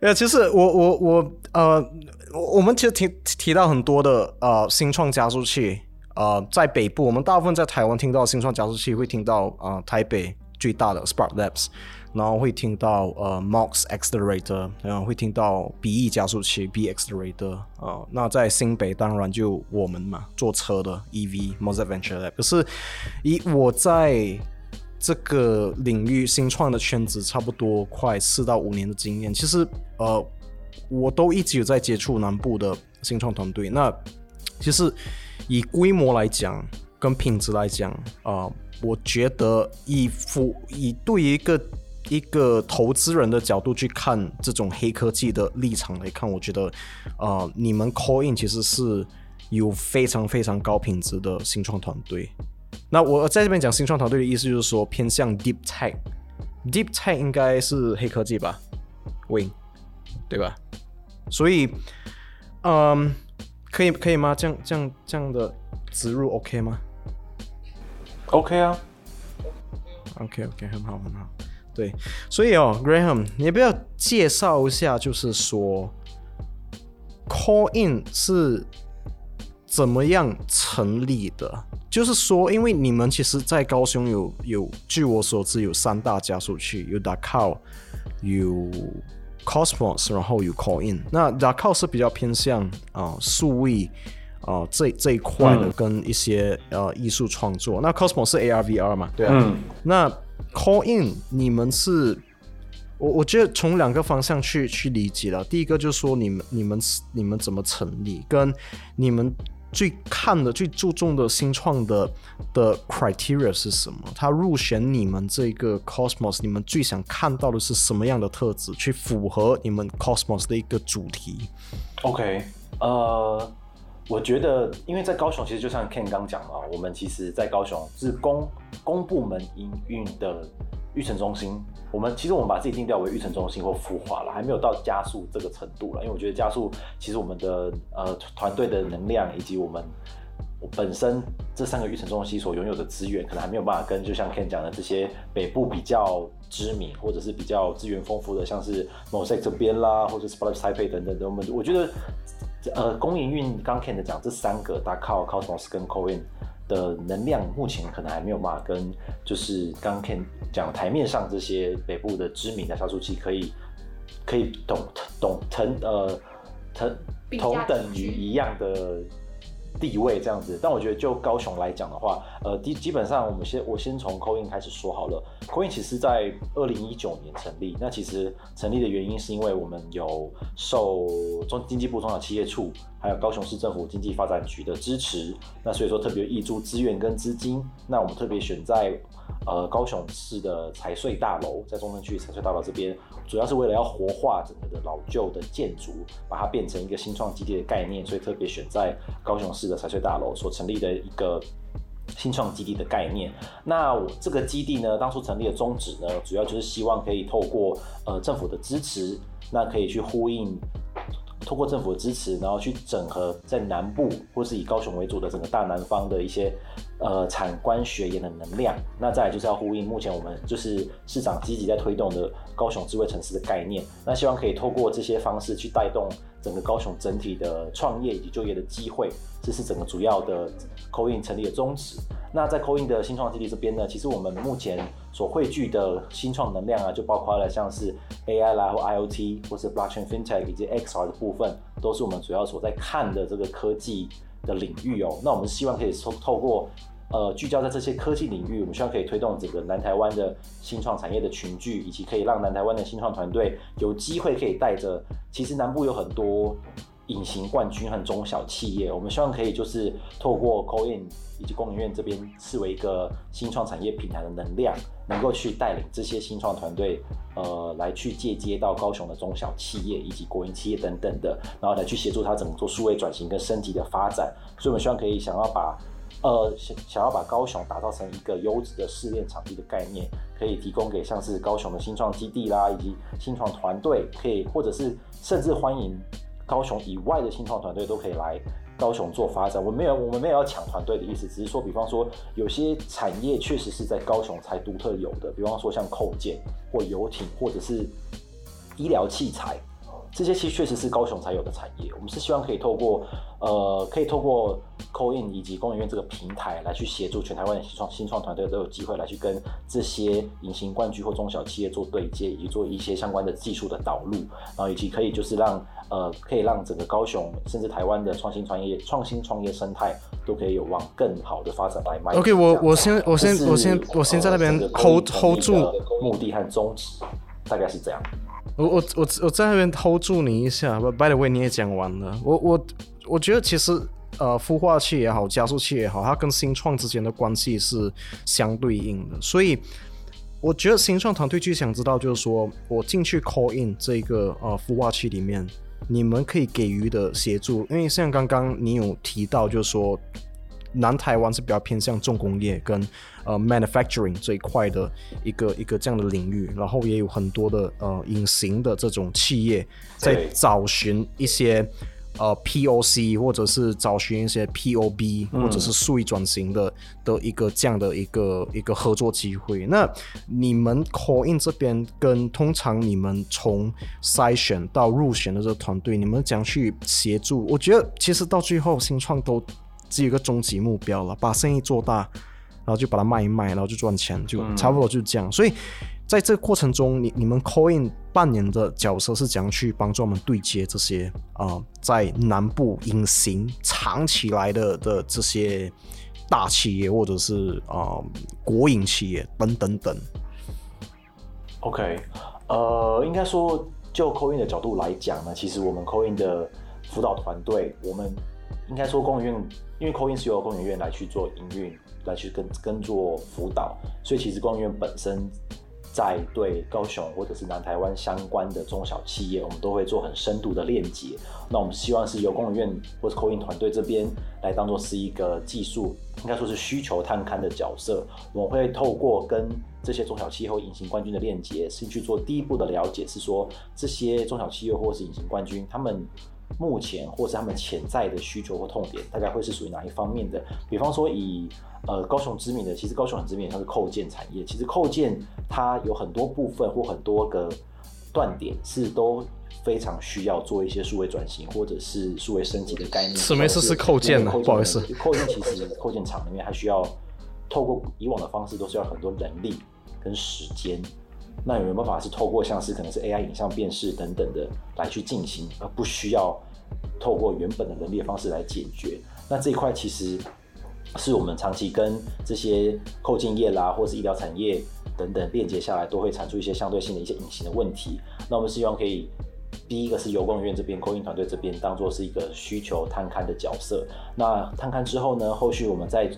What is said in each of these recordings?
呃，其实我我我呃，我我们其实提提到很多的呃新创加速器，呃，在北部，我们大部分在台湾听到新创加速器，会听到啊台北最大的 Spark Labs。然后会听到呃 Mox Accelerator，然后会听到 B E 加速器 B Accelerator 啊，那在新北当然就我们嘛，坐车的 EV m o z a Venture Lab。可是以我在这个领域新创的圈子差不多快四到五年的经验，其实呃我都一直有在接触南部的新创团队。那其实以规模来讲，跟品质来讲啊，我觉得以辅以对于一个一个投资人的角度去看这种黑科技的立场来看，我觉得，呃，你们 Coin 其实是有非常非常高品质的新创团队。那我在这边讲新创团队的意思就是说偏向 Deep Tech，Deep Tech 应该是黑科技吧，Win，对吧？所以，嗯，可以可以吗？这样这样这样的植入 OK 吗？OK 啊，OK OK，很好很好。对，所以哦，Graham，你要不要介绍一下，就是说，Call In 是怎么样成立的？就是说，因为你们其实，在高雄有有，据我所知，有三大加速器，有 DaKao，有 Cosmos，然后有 Call In。那 DaKao 是比较偏向啊数位啊这这一块的，跟一些呃艺术创作。那 Cosmos 是 ARVR 嘛？对啊，那 Call in，你们是，我我觉得从两个方向去去理解了。第一个就是说，你们你们你们怎么成立，跟你们最看的最注重的新创的的 criteria 是什么？他入选你们这个 Cosmos，你们最想看到的是什么样的特质，去符合你们 Cosmos 的一个主题？OK，呃。我觉得，因为在高雄，其实就像 Ken 刚讲嘛，我们其实，在高雄是公公部门营运的育成中心。我们其实我们把自己定调为育成中心或孵化了，还没有到加速这个程度了。因为我觉得加速，其实我们的呃团队的能量以及我们本身这三个育成中心所拥有的资源，可能还没有办法跟就像 Ken 讲的这些北部比较知名或者是比较资源丰富的，像是 Mosaic 这边啦，或者是 Spotlight Taipei 等等，我们我觉得。呃，公营运刚 Ken 的讲，这三个大靠 Cosmos 跟 Coin 的能量，目前可能还没有办法跟就是刚 Ken 讲台面上这些北部的知名的加速器可以可以懂懂同呃同同等于一样的。地位这样子，但我觉得就高雄来讲的话，呃，基基本上我们先我先从 Coin 开始说好了。Coin 其实在二零一九年成立，那其实成立的原因是因为我们有受中经济部中小企业处还有高雄市政府经济发展局的支持，那所以说特别挹注资源跟资金，那我们特别选在呃高雄市的财税大楼，在中正区财税大楼这边。主要是为了要活化整个的老旧的建筑，把它变成一个新创基地的概念，所以特别选在高雄市的财税大楼所成立的一个新创基地的概念。那我这个基地呢，当初成立的宗旨呢，主要就是希望可以透过呃政府的支持，那可以去呼应。通过政府的支持，然后去整合在南部或是以高雄为主的整个大南方的一些呃产官学研的能量。那再来就是要呼应目前我们就是市长积极在推动的高雄智慧城市的概念。那希望可以透过这些方式去带动整个高雄整体的创业以及就业的机会。这是整个主要的 Coin 成立的宗旨。那在 Coin 的新创基地这边呢，其实我们目前所汇聚的新创能量啊，就包括了像是 AI 啦或 IOT 或是 Blockchain FinTech 以及 XR 的部分，都是我们主要所在看的这个科技的领域哦。那我们希望可以透透过呃聚焦在这些科技领域，我们希望可以推动整个南台湾的新创产业的群聚，以及可以让南台湾的新创团队有机会可以带着，其实南部有很多。隐形冠军和中小企业，我们希望可以就是透过 Coin 以及工研院这边视为一个新创产业平台的能量，能够去带领这些新创团队，呃，来去借接到高雄的中小企业以及国营企业等等的，然后来去协助他怎么做数位转型跟升级的发展。所以，我们希望可以想要把，呃，想想要把高雄打造成一个优质的试炼场地的概念，可以提供给像是高雄的新创基地啦，以及新创团队，可以或者是甚至欢迎。高雄以外的新创团队都可以来高雄做发展。我没有，我们没有要抢团队的意思，只是说，比方说有些产业确实是在高雄才独特有的，比方说像扣件或游艇或者是医疗器材，这些其实确实是高雄才有的产业。我们是希望可以透过呃，可以透过 Co In 以及工研院这个平台来去协助全台湾的新创新创团队都有机会来去跟这些隐形冠军或中小企业做对接，以及做一些相关的技术的导入，然后以及可以就是让呃，可以让整个高雄甚至台湾的创新创业创新创业生态都可以有往更好的发展来迈。OK，我我先我先我先我先在那边 hold hold 住目的和宗旨，大概是这样。我我我我在那边 hold 住你一下，By the way，你也讲完了。我我我觉得其实呃，孵化器也好，加速器也好，它跟新创之间的关系是相对应的。所以我觉得新创团队最想知道就是说，我进去 call in 这个呃孵化器里面，你们可以给予的协助，因为像刚刚你有提到，就是说。南台湾是比较偏向重工业跟呃 manufacturing 这一块的一个一个这样的领域，然后也有很多的呃隐形的这种企业在找寻一些呃 POC 或者是找寻一些 POB 或者是数位转型的的一个这样的一个一个合作机会。那你们 call in 这边跟通常你们从筛选到入选的这个团队，你们怎样去协助？我觉得其实到最后新创都。只有一个终极目标了，把生意做大，然后就把它卖一卖，然后就赚钱，就差不多就是这样。所以在这个过程中，你你们 Coin 扮演的角色是怎样去帮助我们对接这些啊，在南部隐形藏起来的的这些大企业，或者是啊国营企业等等等。OK，呃，应该说就 Coin 的角度来讲呢，其实我们 Coin 的辅导团队，我们应该说公务院。因为 Coin 是由工研院来去做营运，来去跟跟做辅导，所以其实工研院本身在对高雄或者是南台湾相关的中小企业，我们都会做很深度的链接。那我们希望是由工研院或者 Coin 团队这边来当做是一个技术，应该说是需求探勘的角色。我们会透过跟这些中小企业或隐形冠军的链接，先去做第一步的了解，是说这些中小企业或是隐形冠军他们。目前或是他们潜在的需求或痛点，大概会是属于哪一方面的？比方说，以呃高雄知名的，其实高雄很知名，它是扣件产业。其实扣件它有很多部分或很多个断点，是都非常需要做一些数位转型或者是数位升级的概念。什么意思是扣件呢？不好意思，扣件其实扣件厂里面它需要透过以往的方式，都是要很多人力跟时间。那有没有办法是透过像是可能是 AI 影像辨识等等的来去进行，而不需要透过原本的人力的方式来解决？那这一块其实是我们长期跟这些扣件业啦，或是医疗产业等等链接下来，都会产出一些相对性的一些隐形的问题。那我们希望可以第一个是由工院这边扣印团队这边当做是一个需求探勘的角色。那探勘之后呢，后续我们再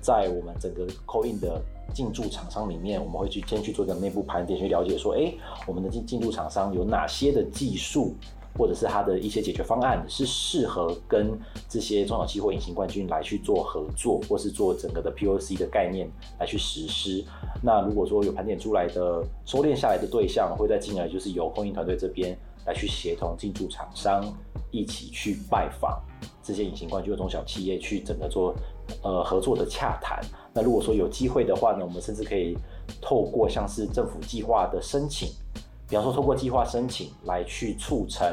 在我们整个扣印的。进驻厂商里面，我们会去先去做一个内部盘点，去了解说，哎，我们的进进驻厂商有哪些的技术，或者是它的一些解决方案是适合跟这些中小企或隐形冠军来去做合作，或是做整个的 POC 的概念来去实施。那如果说有盘点出来的收敛下来的对象，会再进而就是由供应团队这边来去协同进驻厂商一起去拜访这些隐形冠军的中小企业，去整个做呃合作的洽谈。那如果说有机会的话呢，我们甚至可以透过像是政府计划的申请，比方说透过计划申请来去促成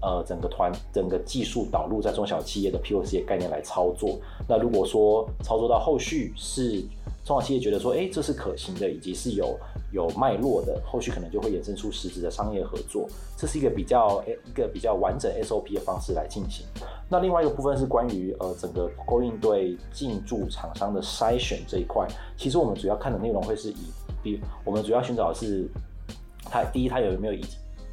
呃整个团整个技术导入在中小企业的 POC 概念来操作。那如果说操作到后续是中小企业觉得说，哎，这是可行的，以及是有。有脉络的，后续可能就会衍生出实质的商业合作，这是一个比较一个比较完整 SOP 的方式来进行。那另外一个部分是关于呃整个供应对进驻厂商的筛选这一块，其实我们主要看的内容会是以，比我们主要寻找的是，它第一它有没有已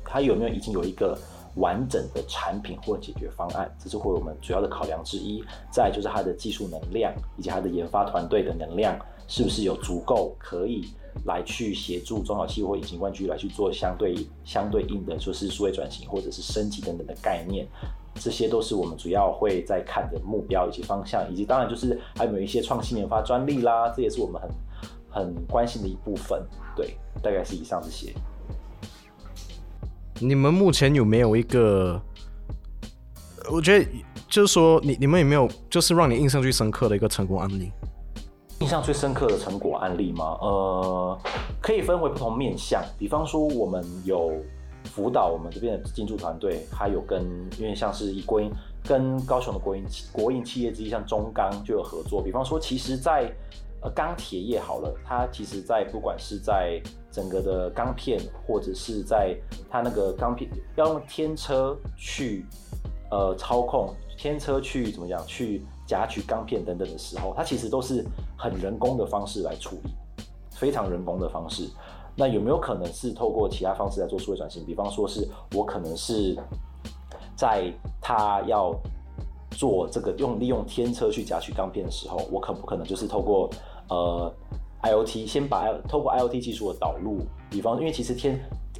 它有没有已经有一个完整的产品或解决方案，这是会我们主要的考量之一。再就是它的技术能量以及它的研发团队的能量是不是有足够可以。来去协助中小企业或隐形冠军来去做相对相对应的，说是数位转型或者是升级等等的概念，这些都是我们主要会在看的目标以及方向，以及当然就是还有一些创新研发专利啦，这也是我们很很关心的一部分。对，大概是以上这些。你们目前有没有一个？我觉得就是说，你你们有没有就是让你印象最深刻的一个成功案例？印象最深刻的成果案例吗？呃，可以分为不同面向。比方说，我们有辅导我们这边的进驻团队，还有跟因为像是以国营跟高雄的国营国营企业之一，像中钢就有合作。比方说，其实，在呃钢铁业好了，它其实在不管是在整个的钢片，或者是在它那个钢片要用天车去呃操控，天车去怎么样去夹取钢片等等的时候，它其实都是很人工的方式来处理，非常人工的方式。那有没有可能是透过其他方式来做数位转型？比方说是我可能是在他要做这个用利用天车去夹取钢片的时候，我可不可能就是透过呃 IOT 先把透过 IOT 技术的导入？比方因为其实天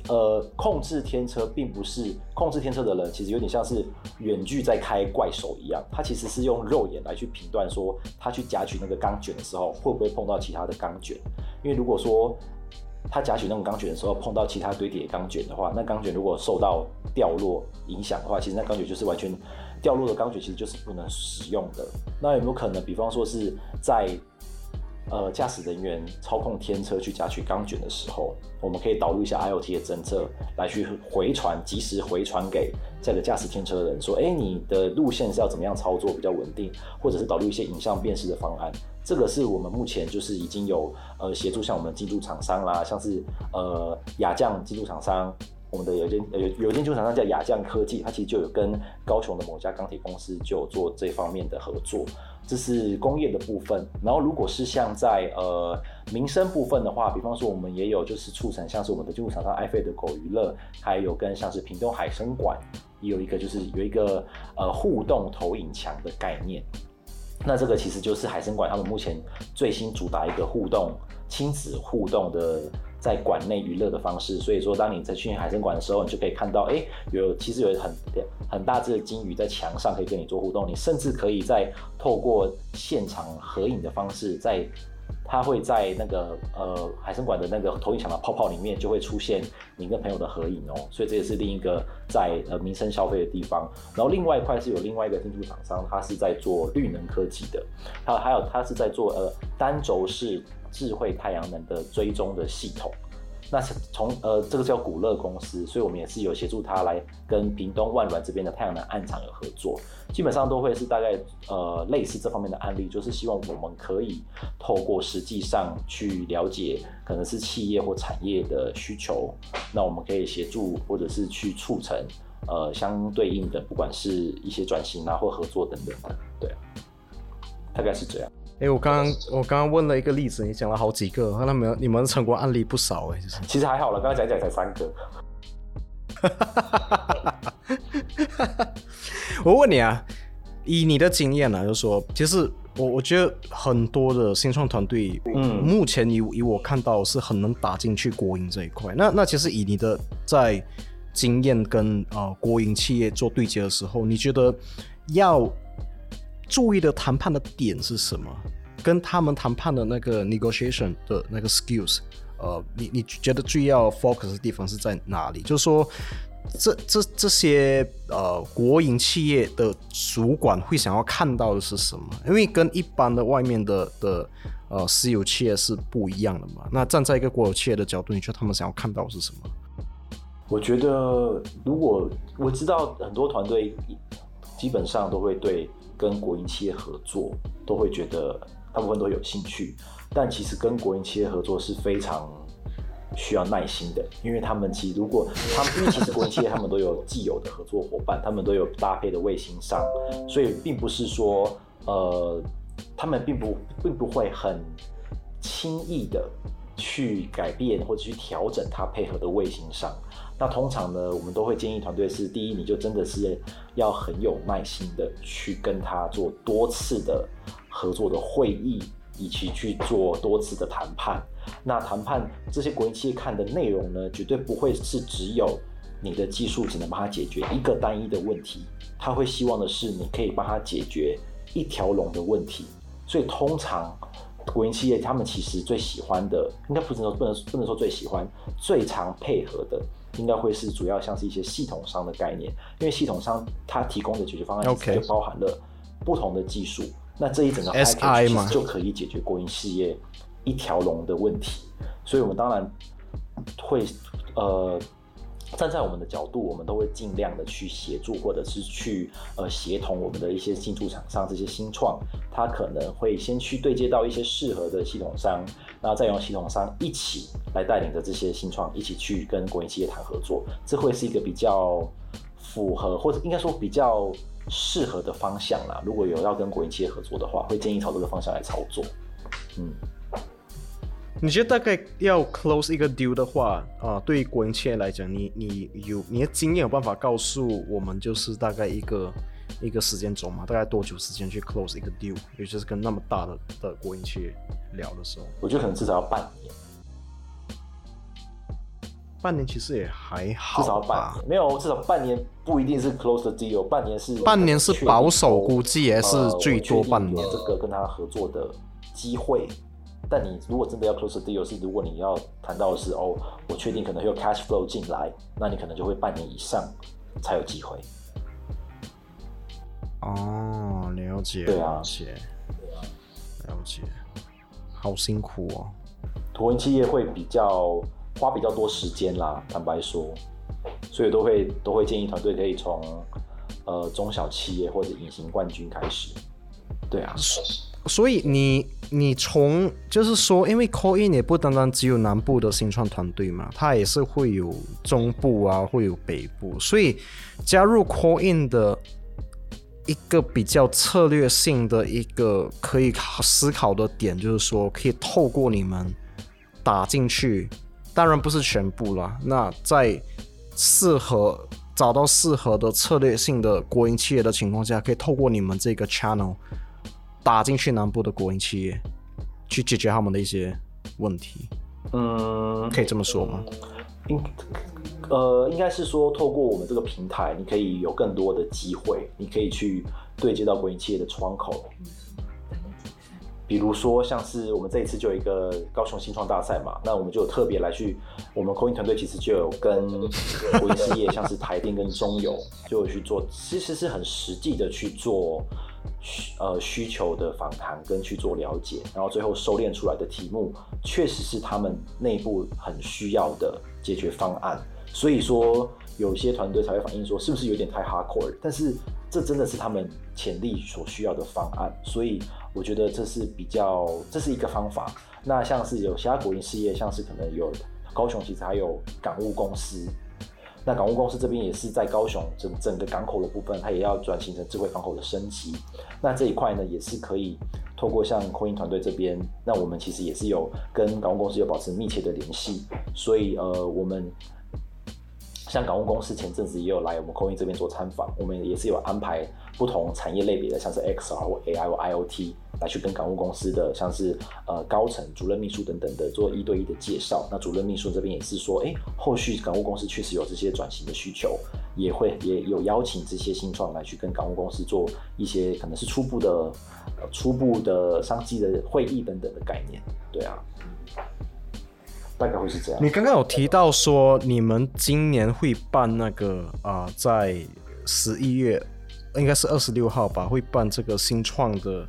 呃控制天车并不是控制天车的人，其实有点像是远距在开怪手一样，他其实是用肉眼来去评断说他去夹取那个钢卷的时候会不会碰到其他的钢卷？因为如果说他夹取那种钢卷的时候，碰到其他堆叠钢卷的话，那钢卷如果受到掉落影响的话，其实那钢卷就是完全掉落的钢卷，其实就是不能使用的。那有没有可能，比方说是在呃驾驶人员操控天车去夹取钢卷的时候，我们可以导入一下 IOT 的侦测，来去回传，及时回传给这个驾驶天车的人，说，哎，你的路线是要怎么样操作比较稳定，或者是导入一些影像辨识的方案。这个是我们目前就是已经有呃协助像我们进驻厂商啦，像是呃雅匠进驻厂商，我们的有间有有间进驻厂商叫雅匠科技，它其实就有跟高雄的某家钢铁公司就有做这方面的合作，这是工业的部分。然后如果是像在呃民生部分的话，比方说我们也有就是促成像是我们的进驻厂商爱飞的狗娱乐，还有跟像是屏东海生馆，也有一个就是有一个呃互动投影墙的概念。那这个其实就是海参馆他们目前最新主打一个互动亲子互动的在馆内娱乐的方式，所以说当你在去海参馆的时候，你就可以看到，哎，有其实有很很大只的金鱼在墙上可以跟你做互动，你甚至可以在透过现场合影的方式在。它会在那个呃海参馆的那个投影墙的泡泡里面，就会出现你跟朋友的合影哦，所以这也是另一个在呃民生消费的地方。然后另外一块是有另外一个进驻厂商，他是在做绿能科技的，还有还有他是在做呃单轴式智慧太阳能的追踪的系统。那从呃，这个叫古乐公司，所以我们也是有协助他来跟屏东万峦这边的太阳能暗场有合作，基本上都会是大概呃类似这方面的案例，就是希望我们可以透过实际上去了解可能是企业或产业的需求，那我们可以协助或者是去促成呃相对应的，不管是一些转型啊或合作等等的，对，大概是这样。哎，我刚刚我刚刚问了一个例子，你讲了好几个，看到没有？你们成功案例不少哎，就是其实还好了，刚刚讲讲才三个。我问你啊，以你的经验呢，就说，其实我我觉得很多的新创团队，嗯，目前以以我看到是很能打进去国营这一块。那那其实以你的在经验跟呃国营企业做对接的时候，你觉得要？注意的谈判的点是什么？跟他们谈判的那个 negotiation 的那个 skills，呃，你你觉得最要 focus 的地方是在哪里？就是说，这这这些呃国营企业的主管会想要看到的是什么？因为跟一般的外面的的呃私有企业是不一样的嘛。那站在一个国有企业的角度，你觉得他们想要看到是什么？我觉得，如果我知道很多团队基本上都会对。跟国营企业合作，都会觉得大部分都有兴趣，但其实跟国营企业合作是非常需要耐心的，因为他们其实如果他们因为其实国营企业他们都有既有的合作伙伴，他们都有搭配的卫星商，所以并不是说呃他们并不并不会很轻易的去改变或者去调整它配合的卫星上。那通常呢，我们都会建议团队是：第一，你就真的是要很有耐心的去跟他做多次的合作的会议，以及去做多次的谈判。那谈判这些国营企业看的内容呢，绝对不会是只有你的技术只能帮他解决一个单一的问题，他会希望的是你可以帮他解决一条龙的问题。所以通常国营企业他们其实最喜欢的，应该不能说不能不能说最喜欢，最常配合的。应该会是主要像是一些系统商的概念，因为系统商它提供的解决方案就包含了不同的技术，那这一整个 package 就可以解决国营事业一条龙的问题。所以我们当然会呃站在我们的角度，我们都会尽量的去协助，或者是去呃协同我们的一些新出厂商这些新创，他可能会先去对接到一些适合的系统商，然后再用系统商一起来带领着这些新创一起去跟国营企业谈合作，这会是一个比较符合或者应该说比较适合的方向啦。如果有要跟国营企业合作的话，会建议朝这个方向来操作。嗯。你觉得大概要 close 一个 deal 的话，啊，对于国营企业来讲，你你有你的经验有办法告诉我们，就是大概一个一个时间轴嘛？大概多久时间去 close 一个 deal？尤其是跟那么大的的国营企业聊的时候，我觉得可能至少要半年。半年其实也还好，至少半年没有，至少半年不一定是 close 的 deal，半年是半年是保守估计，也是最多半年这个跟他合作的机会。但你如果真的要 close deal，是如果你要谈到的是哦，我确定可能会有 cash flow 进来，那你可能就会半年以上才有机会。哦，了解，对啊，了解，了解，好辛苦哦。图文企业会比较花比较多时间啦，坦白说，所以都会都会建议团队可以从呃中小企业或者隐形冠军开始。对啊。所以你你从就是说，因为 Call In 也不单单只有南部的新创团队嘛，它也是会有中部啊，会有北部。所以加入 Call In 的一个比较策略性的一个可以思考的点，就是说可以透过你们打进去，当然不是全部了。那在适合找到适合的策略性的国营企业的情况下，可以透过你们这个 channel。打进去南部的国营企业，去解决他们的一些问题。嗯，可以这么说吗？应呃，应该是说，透过我们这个平台，你可以有更多的机会，你可以去对接到国营企业的窗口。比如说，像是我们这一次就有一个高雄新创大赛嘛，那我们就有特别来去，我们 Coin 团队其实就有跟 国营企业，像是台电跟中油，就有去做，其实是很实际的去做。需呃需求的访谈跟去做了解，然后最后收敛出来的题目，确实是他们内部很需要的解决方案。所以说，有些团队才会反映说，是不是有点太 hardcore？但是这真的是他们潜力所需要的方案。所以我觉得这是比较，这是一个方法。那像是有其他国营事业，像是可能有高雄，其实还有港务公司。那港务公司这边也是在高雄整整个港口的部分，它也要转型成智慧港口的升级。那这一块呢，也是可以透过像空运团队这边，那我们其实也是有跟港务公司有保持密切的联系。所以呃，我们像港务公司前阵子也有来我们空运这边做参访，我们也是有安排不同产业类别的，像是 XR 或 AI 或 IOT。来去跟港务公司的像是呃高层主任秘书等等的做一对一的介绍。那主任秘书这边也是说，哎，后续港务公司确实有这些转型的需求，也会也有邀请这些新创来去跟港务公司做一些可能是初步的初步的商机的会议等等的概念。对啊，大概会是这样。你刚刚有提到说你们今年会办那个啊，在十一月应该是二十六号吧，会办这个新创的。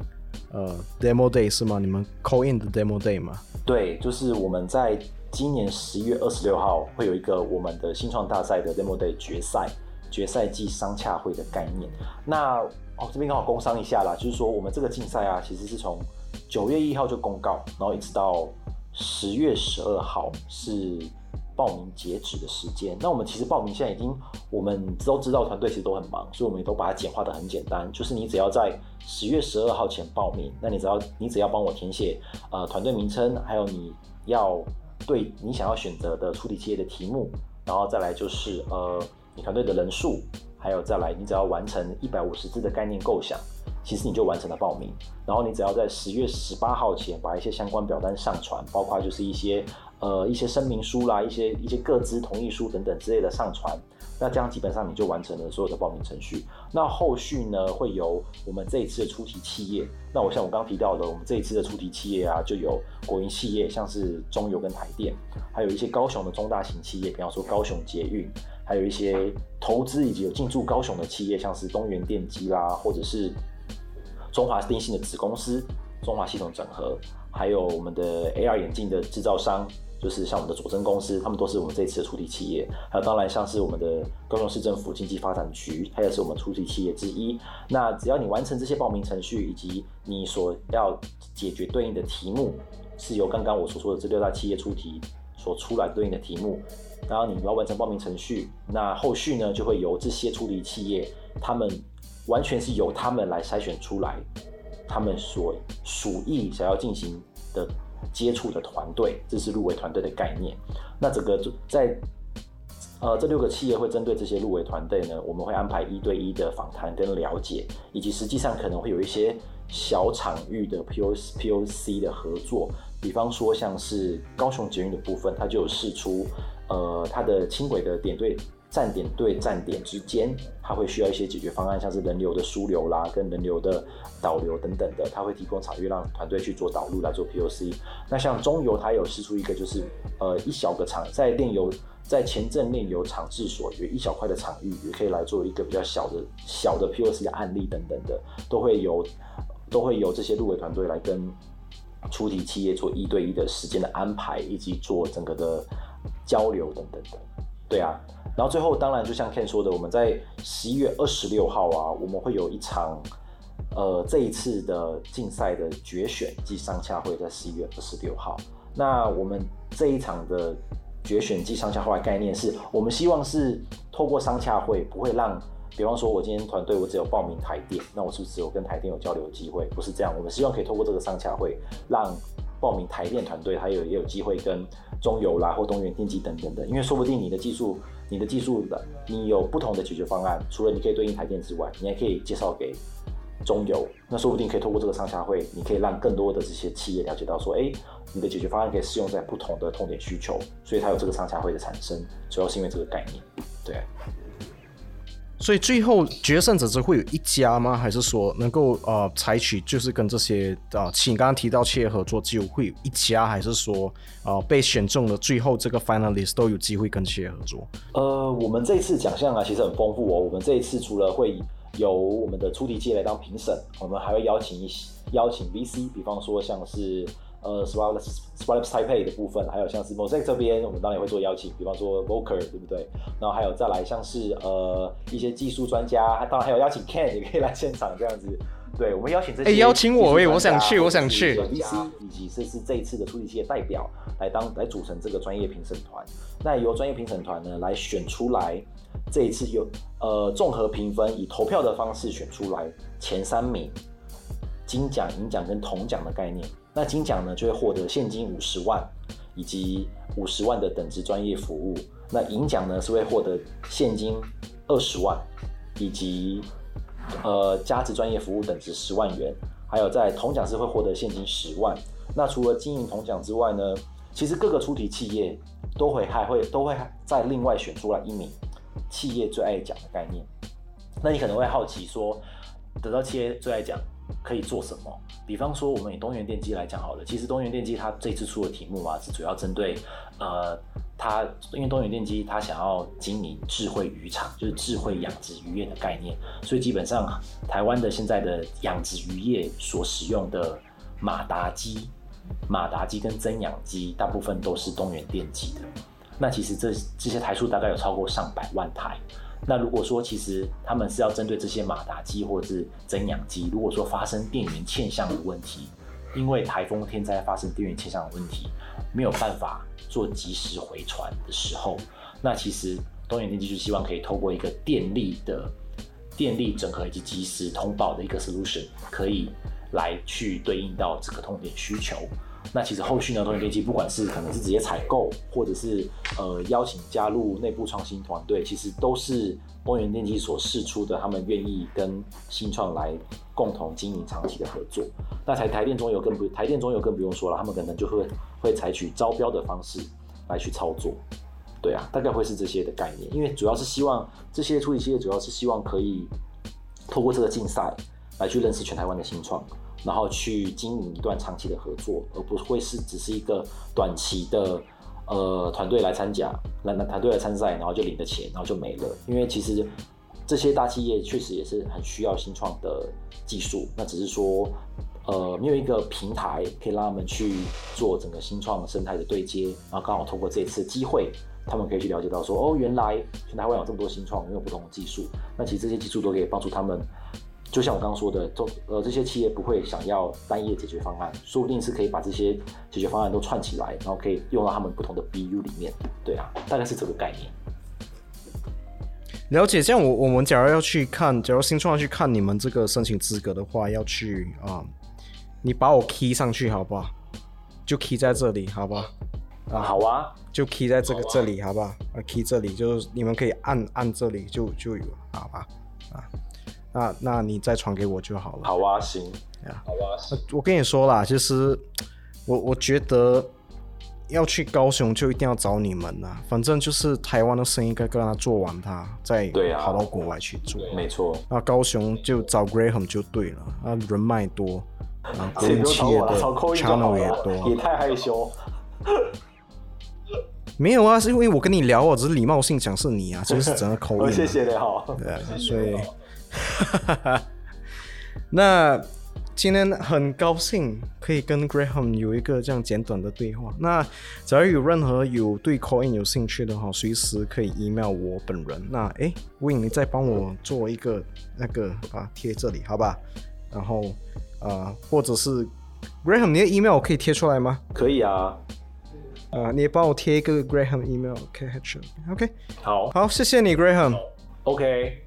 呃，demo day 是吗？你们 call in 的 demo day 吗？对，就是我们在今年十一月二十六号会有一个我们的新创大赛的 demo day 决赛，决赛季商洽会的概念。那哦，这边刚好工商一下啦，就是说我们这个竞赛啊，其实是从九月一号就公告，然后一直到十月十二号是。报名截止的时间，那我们其实报名现在已经，我们都知道团队其实都很忙，所以我们也都把它简化的很简单，就是你只要在十月十二号前报名，那你只要你只要帮我填写呃团队名称，还有你要对你想要选择的出题企业的题目，然后再来就是呃你团队的人数，还有再来你只要完成一百五十字的概念构想，其实你就完成了报名，然后你只要在十月十八号前把一些相关表单上传，包括就是一些。呃，一些声明书啦，一些一些各资同意书等等之类的上传，那这样基本上你就完成了所有的报名程序。那后续呢，会由我们这一次的出题企业，那我像我刚提到的，我们这一次的出题企业啊，就有国营企业，像是中油跟台电，还有一些高雄的中大型企业，比方说高雄捷运，还有一些投资以及有进驻高雄的企业，像是东元电机啦，或者是中华电信的子公司中华系统整合，还有我们的 AR 眼镜的制造商。就是像我们的佐证公司，他们都是我们这一次的出题企业。还有当然像是我们的高雄市政府经济发展局，它也是我们出题企业之一。那只要你完成这些报名程序，以及你所要解决对应的题目，是由刚刚我所说的这六大企业出题所出来对应的题目，然后你要完成报名程序，那后续呢就会由这些出题企业，他们完全是由他们来筛选出来。他们所属意想要进行的接触的团队，这是入围团队的概念。那整个在呃这六个企业会针对这些入围团队呢，我们会安排一对一的访谈跟了解，以及实际上可能会有一些小场域的 P O P O C 的合作。比方说像是高雄捷运的部分，它就有试出呃它的轻轨的点对。站点对站点之间，它会需要一些解决方案，像是人流的枢纽啦，跟人流的导流等等的，它会提供场域让团队去做导入来做 POC。那像中油，它有试出一个，就是呃一小个场，在炼油在前镇炼油厂治所有一小块的场域，也可以来做一个比较小的小的 POC 的案例等等的，都会有都会由这些入围团队来跟出题企业做一对一的时间的安排，以及做整个的交流等等的。对啊。然后最后，当然就像 Ken 说的，我们在十一月二十六号啊，我们会有一场，呃，这一次的竞赛的决选暨商洽会，在十一月二十六号。那我们这一场的决选暨商洽会概念是，我们希望是透过商洽会，不会让，比方说我今天团队我只有报名台电，那我是不是只有跟台电有交流机会？不是这样，我们希望可以透过这个商洽会，让报名台电团队，还有也有机会跟中油啦或东元电机等等的，因为说不定你的技术。你的技术的，你有不同的解决方案，除了你可以对应台电之外，你还可以介绍给中油，那说不定可以透过这个上下会，你可以让更多的这些企业了解到说，哎，你的解决方案可以适用在不同的痛点需求，所以它有这个上下会的产生，主要是因为这个概念，对。所以最后决胜者只会有一家吗？还是说能够呃采取就是跟这些啊，请刚刚提到企业合作，只有会有一家，还是说啊被选中的最后这个 finalist 都有机会跟企业合作？呃，我们这次奖项啊其实很丰富哦。我们这一次除了会有我们的出题界来当评审，我们还会邀请一些邀请 VC，比方说像是。呃 s p a r t s p a r t Taipei 的部分，还有像是 Mosaic 这边，我们当然也会做邀请，比方说 Volker，对不对？然后还有再来像是呃一些技术专家，当然还有邀请 Ken 也可以来现场这样子。对，我们邀请这些，哎，邀请我，哎，我想去，我想去。VC 以及这是这一次的出题器的代表来当来组成这个专业评审团。那由专业评审团呢来选出来，这一次有呃综合评分，以投票的方式选出来前三名，金奖、银奖跟铜奖的概念。那金奖呢，就会获得现金五十万，以及五十万的等值专业服务。那银奖呢，是会获得现金二十万，以及呃加值专业服务等值十万元。还有在铜奖是会获得现金十万。那除了金银铜奖之外呢，其实各个出题企业都会还会都会再另外选出来一名企业最爱奖的概念。那你可能会好奇说，得到企业最爱奖。可以做什么？比方说，我们以东元电机来讲好了。其实东元电机它这次出的题目啊，是主要针对呃，它因为东元电机它想要经营智慧渔场，就是智慧养殖渔业的概念。所以基本上台湾的现在的养殖渔业所使用的马达机、马达机跟增氧机，大部分都是东元电机的。那其实这这些台数大概有超过上百万台。那如果说其实他们是要针对这些马达机或者是增氧机，如果说发生电源欠相的问题，因为台风天灾发生电源欠相的问题，没有办法做及时回传的时候，那其实东元电机就希望可以透过一个电力的电力整合以及及时通报的一个 solution，可以来去对应到这个痛点需求。那其实后续呢，东源电机不管是可能是直接采购，或者是呃邀请加入内部创新团队，其实都是东源电机所试出的，他们愿意跟新创来共同经营长期的合作。那台台电中油更不台电中油更不用说了，他们可能就会会采取招标的方式来去操作。对啊，大概会是这些的概念，因为主要是希望这些处理企业主要是希望可以透过这个竞赛来去认识全台湾的新创。然后去经营一段长期的合作，而不会是只是一个短期的呃团队来参加，来团队来参赛，然后就领的钱，然后就没了。因为其实这些大企业确实也是很需要新创的技术，那只是说呃没有一个平台可以让他们去做整个新创生态的对接，然后刚好通过这次机会，他们可以去了解到说，哦，原来全台湾有这么多新创，拥有不同的技术，那其实这些技术都可以帮助他们。就像我刚刚说的，都呃这些企业不会想要单一的解决方案，说不定是可以把这些解决方案都串起来，然后可以用到他们不同的 BU 里面。对啊，大概是这个概念。了解，这样我我们假如要去看，假如新创要去看你们这个申请资格的话，要去啊、你把我 key 上去好不好？就 key 在这里，好不好？啊，好啊，就 key 在这个这里，好不好？啊，key 这里就是你们可以按按这里就就有，好吧？啊，那那你再传给我就好了。好啊，行，呀好啊，呃我跟你说啦，其实我我觉得要去高雄就一定要找你们呐，反正就是台湾的生意该跟他做完它，再跑到国外去做。没错。那高雄就找 Graham 就对了，啊，人脉多，啊，国谁营不用找我了，企业的找扣印就好 channel 也，多。也太害羞。没有啊，是因为我跟你聊，我只是礼貌性讲是你啊，这个是整个口音。谢谢你好。对啊，所以，那今天很高兴可以跟 Graham 有一个这样简短的对话。那假如有任何有对 Coin 有兴趣的话，随时可以 email 我本人。那诶 w i n 你再帮我做一个那个啊贴这里，好吧？然后啊，或者是 Graham 你的 email 我可以贴出来吗？可以啊，啊，你也帮我贴一个 Graham email，OK，OK，、OK，好好，谢谢你 Graham。，OK，